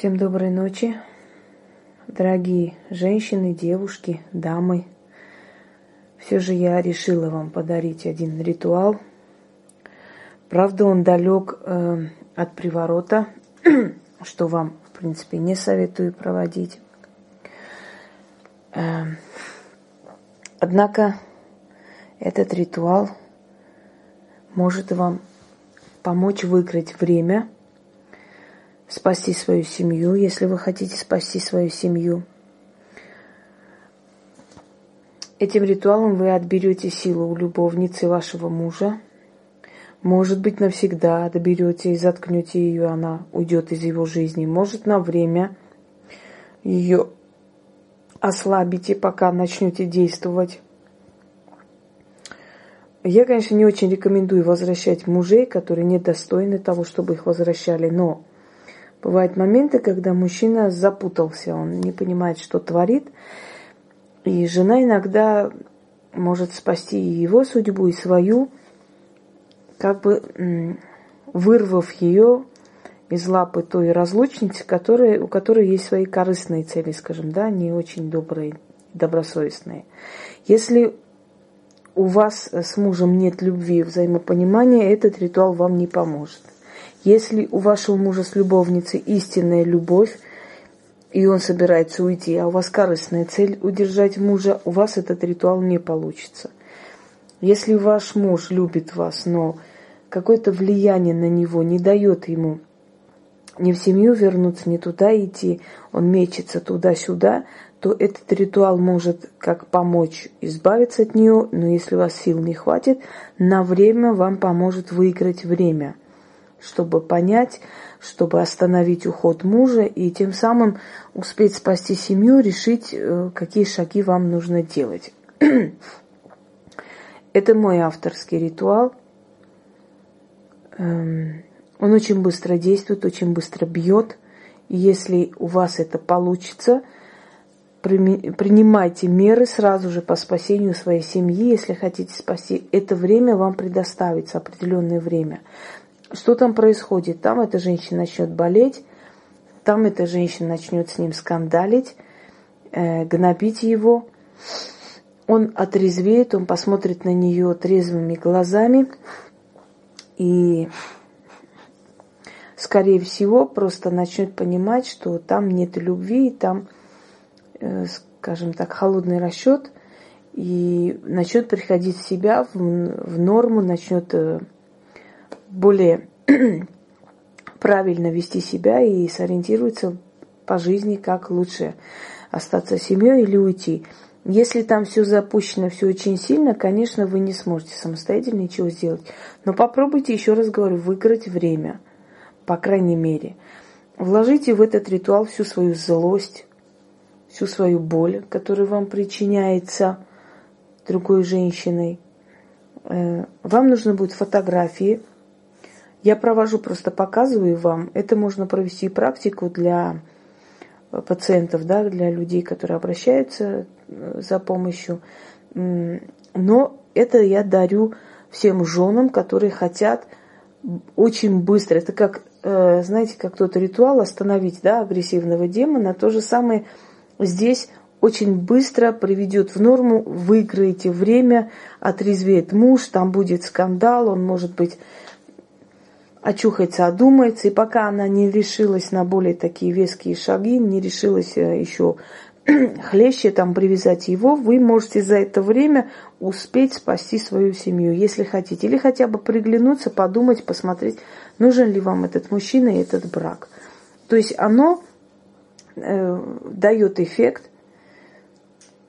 Всем доброй ночи, дорогие женщины, девушки, дамы. Все же я решила вам подарить один ритуал. Правда, он далек э, от приворота, что вам, в принципе, не советую проводить. Э, однако этот ритуал может вам помочь выиграть время – спасти свою семью, если вы хотите спасти свою семью. Этим ритуалом вы отберете силу у любовницы вашего мужа. Может быть, навсегда доберете и заткнете ее, она уйдет из его жизни. Может, на время ее ослабите, пока начнете действовать. Я, конечно, не очень рекомендую возвращать мужей, которые недостойны того, чтобы их возвращали, но Бывают моменты, когда мужчина запутался, он не понимает, что творит. И жена иногда может спасти и его судьбу, и свою, как бы вырвав ее из лапы той разлучницы, которая, у которой есть свои корыстные цели, скажем, да, не очень добрые, добросовестные. Если у вас с мужем нет любви, взаимопонимания, этот ритуал вам не поможет. Если у вашего мужа с любовницей истинная любовь, и он собирается уйти, а у вас корыстная цель удержать мужа, у вас этот ритуал не получится. Если ваш муж любит вас, но какое-то влияние на него не дает ему ни в семью вернуться, ни туда идти, он мечется туда-сюда, то этот ритуал может как помочь избавиться от нее, но если у вас сил не хватит, на время вам поможет выиграть время – чтобы понять, чтобы остановить уход мужа и тем самым успеть спасти семью, решить, э, какие шаги вам нужно делать. Это мой авторский ритуал. Эм, он очень быстро действует, очень быстро бьет. И если у вас это получится, принимайте меры сразу же по спасению своей семьи, если хотите спасти. Это время вам предоставится, определенное время. Что там происходит? Там эта женщина начнет болеть, там эта женщина начнет с ним скандалить, э, гнобить его. Он отрезвеет, он посмотрит на нее трезвыми глазами и, скорее всего, просто начнет понимать, что там нет любви, там, э, скажем так, холодный расчет, и начнет приходить в себя, в, в норму, начнет э, более правильно вести себя и сориентируется по жизни, как лучше остаться семьей или уйти. Если там все запущено, все очень сильно, конечно, вы не сможете самостоятельно ничего сделать. Но попробуйте, еще раз говорю, выиграть время, по крайней мере. Вложите в этот ритуал всю свою злость, всю свою боль, которая вам причиняется другой женщиной. Э, вам нужно будет фотографии я провожу, просто показываю вам. Это можно провести практику для пациентов, да, для людей, которые обращаются э, за помощью. Но это я дарю всем женам, которые хотят очень быстро. Это как, э, знаете, как тот ритуал остановить да, агрессивного демона. То же самое здесь очень быстро приведет в норму, выиграете время, отрезвеет муж, там будет скандал, он может быть очухается, одумается, и пока она не решилась на более такие веские шаги, не решилась э, еще хлеще там привязать его, вы можете за это время успеть спасти свою семью, если хотите. Или хотя бы приглянуться, подумать, посмотреть, нужен ли вам этот мужчина и этот брак. То есть оно э, дает эффект.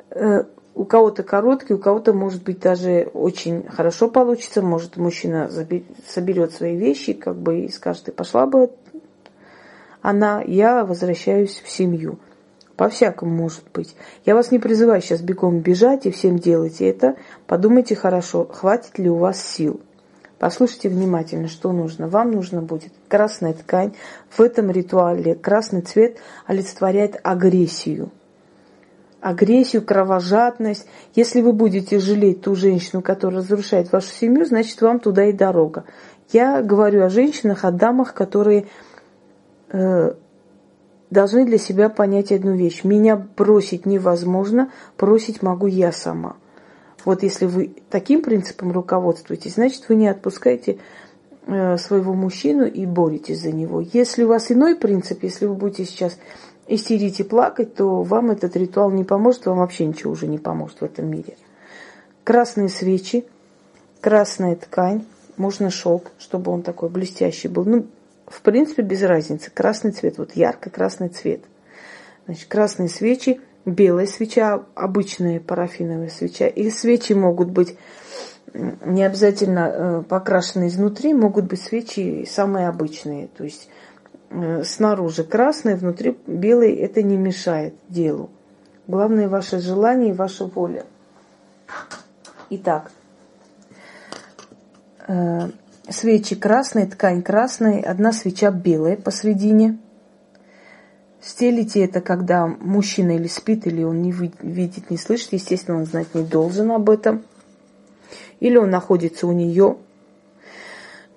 Э, у кого-то короткий, у кого-то, может быть, даже очень хорошо получится. Может, мужчина соберет свои вещи, как бы и скажет, ты пошла бы она, я возвращаюсь в семью. По-всякому может быть. Я вас не призываю сейчас бегом бежать и всем делайте это. Подумайте хорошо, хватит ли у вас сил. Послушайте внимательно, что нужно. Вам нужно будет красная ткань. В этом ритуале красный цвет олицетворяет агрессию – агрессию, кровожадность. Если вы будете жалеть ту женщину, которая разрушает вашу семью, значит, вам туда и дорога. Я говорю о женщинах, о дамах, которые э, должны для себя понять одну вещь. Меня бросить невозможно, бросить могу я сама. Вот если вы таким принципом руководствуетесь, значит, вы не отпускаете э, своего мужчину и боретесь за него. Если у вас иной принцип, если вы будете сейчас истерить и плакать, то вам этот ритуал не поможет, вам вообще ничего уже не поможет в этом мире. Красные свечи, красная ткань, можно шелк, чтобы он такой блестящий был. Ну, в принципе, без разницы. Красный цвет, вот ярко-красный цвет. Значит, красные свечи, белая свеча, обычная парафиновая свеча. И свечи могут быть не обязательно э, покрашены изнутри, могут быть свечи самые обычные. То есть снаружи красные, внутри белый, это не мешает делу. Главное ваше желание и ваша воля. Итак, э, свечи красные, ткань красная, одна свеча белая посредине. Стелите это, когда мужчина или спит, или он не видит, не слышит. Естественно, он знать не должен об этом. Или он находится у нее.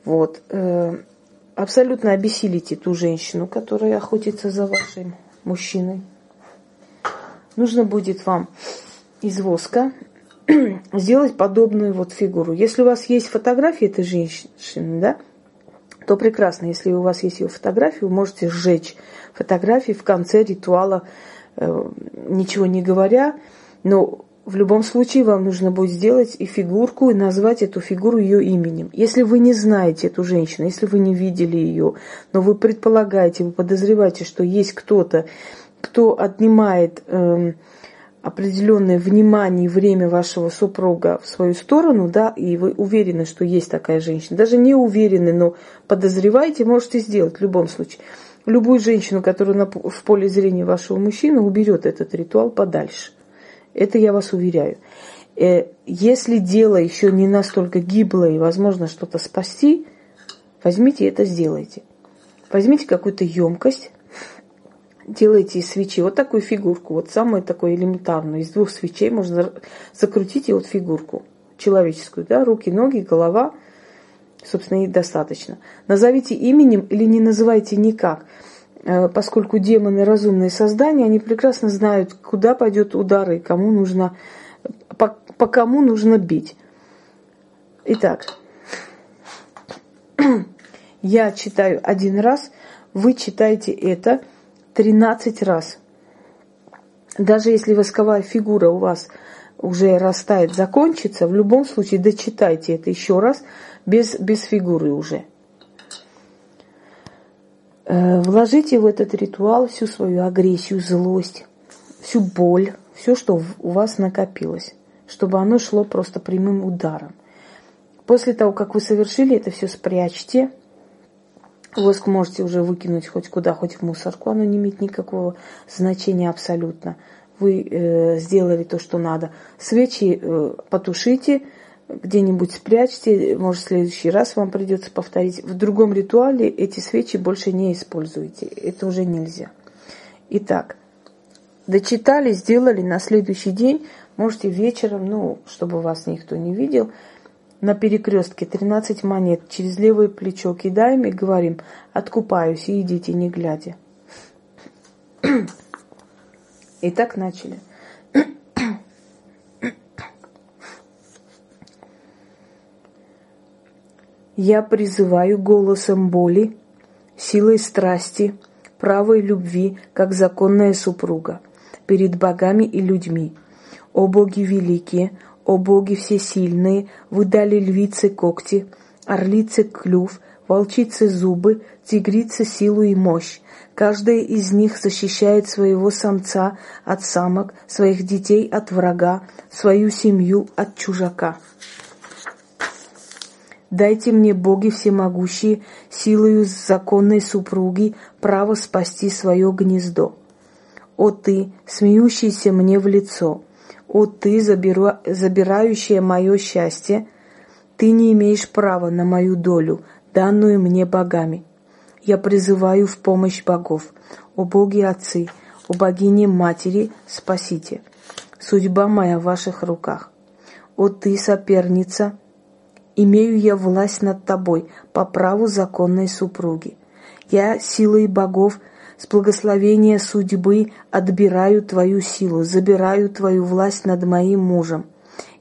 Вот. Абсолютно обессилите ту женщину, которая охотится за вашим мужчиной. Нужно будет вам из воска сделать подобную вот фигуру. Если у вас есть фотография этой женщины, да, то прекрасно. Если у вас есть ее фотография, вы можете сжечь фотографии в конце ритуала, э, ничего не говоря. Но в любом случае вам нужно будет сделать и фигурку, и назвать эту фигуру ее именем. Если вы не знаете эту женщину, если вы не видели ее, но вы предполагаете, вы подозреваете, что есть кто-то, кто отнимает... Э, определенное внимание и время вашего супруга в свою сторону, да, и вы уверены, что есть такая женщина, даже не уверены, но подозреваете, можете сделать в любом случае. Любую женщину, которая на, в поле зрения вашего мужчины, уберет этот ритуал подальше. Это я вас уверяю. Э, если дело еще не настолько гиблое и возможно что-то спасти, возьмите это, сделайте. Возьмите какую-то емкость, делаете из свечи вот такую фигурку, вот самую такую элементарную. Из двух свечей можно закрутить и вот фигурку человеческую, да, руки, ноги, голова, собственно, и достаточно. Назовите именем или не называйте никак, поскольку демоны разумные создания, они прекрасно знают, куда пойдет удар и кому нужно, по, по кому нужно бить. Итак, я читаю один раз, вы читаете это – 13 раз. Даже если восковая фигура у вас уже растает, закончится, в любом случае дочитайте это еще раз, без, без фигуры уже. Э, вложите в этот ритуал всю свою агрессию, злость, всю боль, все, что у вас накопилось, чтобы оно шло просто прямым ударом. После того, как вы совершили это все, спрячьте – Воск можете уже выкинуть хоть куда, хоть в мусорку, оно не имеет никакого значения абсолютно. Вы э, сделали то, что надо. Свечи э, потушите, где-нибудь спрячьте, может, в следующий раз вам придется повторить. В другом ритуале эти свечи больше не используйте. Это уже нельзя. Итак, дочитали, сделали на следующий день, можете вечером, ну, чтобы вас никто не видел, на перекрестке 13 монет через левое плечо кидаем и говорим «откупаюсь» и идите, не глядя. И так начали. Я призываю голосом боли, силой страсти, правой любви, как законная супруга, перед богами и людьми. О боги великие, о боги всесильные, вы дали львице когти, орлице клюв, волчице зубы, тигрице силу и мощь. Каждая из них защищает своего самца от самок, своих детей от врага, свою семью от чужака. Дайте мне, боги всемогущие, силою законной супруги, право спасти свое гнездо. О ты, смеющийся мне в лицо, о ты, забирающая мое счастье, ты не имеешь права на мою долю, данную мне богами. Я призываю в помощь богов. О боги отцы, о богине матери, спасите. Судьба моя в ваших руках. О ты, соперница, имею я власть над тобой по праву законной супруги. Я силой богов с благословения судьбы отбираю твою силу, забираю твою власть над моим мужем.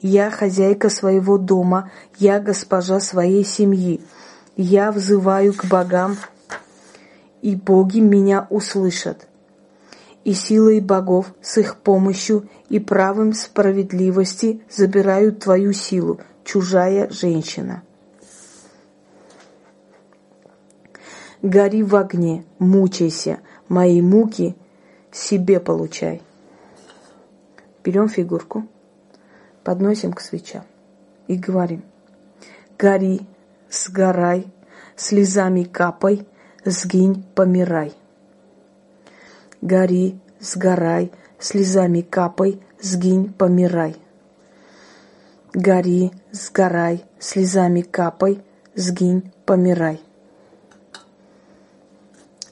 Я хозяйка своего дома, я госпожа своей семьи. Я взываю к богам, и боги меня услышат. И силой богов с их помощью и правом справедливости забирают твою силу, чужая женщина. Гори в огне, мучайся, мои муки себе получай. Берем фигурку, подносим к свечам и говорим, гори, сгорай, слезами капай, сгинь, помирай. Гори, сгорай, слезами капай, сгинь, помирай. Гори, сгорай, слезами капай, сгинь, помирай.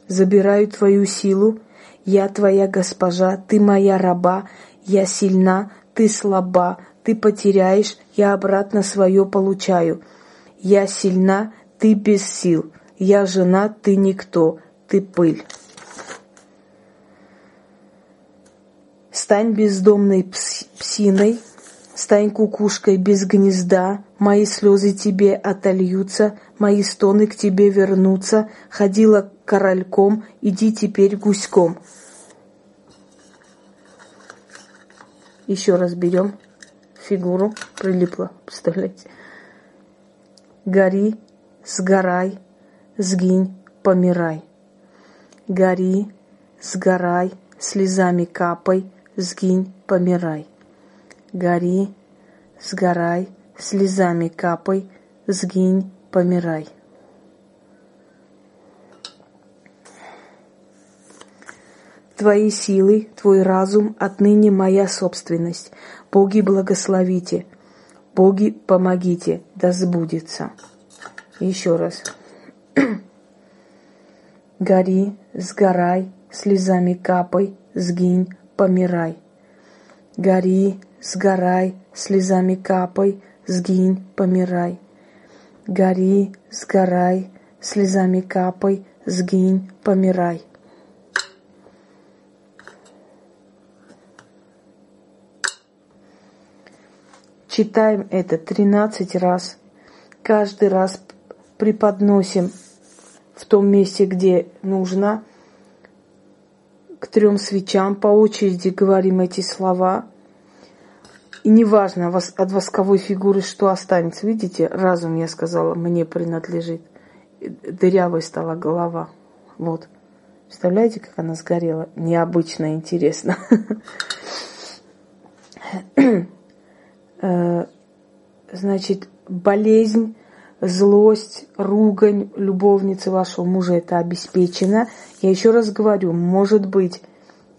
Забираю твою силу, я твоя госпожа, ты моя раба, я сильна, ты слаба, ты потеряешь, я обратно свое получаю. Я сильна, ты без сил, я жена, ты никто, ты пыль. Стань бездомной псиной, стань кукушкой без гнезда, мои слезы тебе отольются, мои стоны к тебе вернутся, ходила корольком, иди теперь гуськом. Еще раз берем фигуру, прилипла, представляете? Гори, сгорай, сгинь, помирай. Гори, сгорай, слезами капай, сгинь, помирай. Гори, сгорай, слезами капай, сгинь, помирай. Твои силы, Твой разум отныне моя собственность. Боги, благословите. Боги, помогите, да сбудется. Еще раз. Гори, сгорай, слезами капай, сгинь, помирай. Гори, сгорай, слезами капай, сгинь, помирай. Гори, сгорай, слезами капай, сгинь, помирай. Читаем это 13 раз. Каждый раз преподносим в том месте, где нужно. Трем свечам по очереди говорим эти слова. И неважно от восковой фигуры, что останется. Видите, разум, я сказала, мне принадлежит. Дырявой стала голова. Вот. Представляете, как она сгорела? Необычно интересно. Э, значит, болезнь, злость, ругань любовницы вашего мужа это обеспечено. Я еще раз говорю, может быть,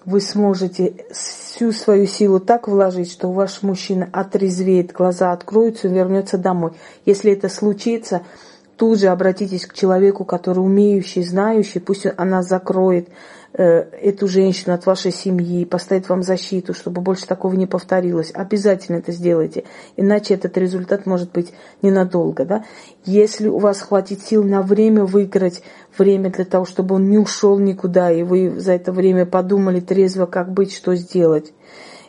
вы сможете всю свою силу так вложить, что ваш мужчина отрезвеет, глаза откроются и вернется домой. Если это случится, тут же обратитесь к человеку, который умеющий, знающий, пусть она закроет Э, эту женщину от вашей семьи, поставить вам защиту, чтобы больше такого не повторилось. Обязательно это сделайте, иначе этот результат может быть ненадолго. Да? Если у вас хватит сил на время выиграть время для того, чтобы он не ушел никуда, и вы за это время подумали трезво, как быть, что сделать,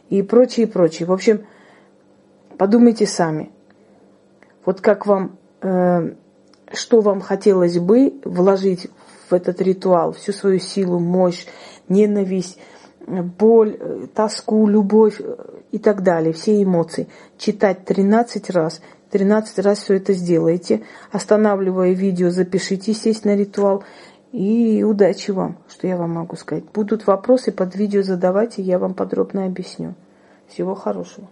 и прочее, и прочее. В общем, подумайте сами. Вот как вам, э, что вам хотелось бы вложить в этот ритуал всю свою силу, мощь, ненависть, боль, тоску, любовь и так далее, все эмоции. Читать 13 раз, 13 раз все это сделайте. Останавливая видео, запишите, естественно, ритуал. И удачи вам, что я вам могу сказать. Будут вопросы под видео задавайте, я вам подробно объясню. Всего хорошего.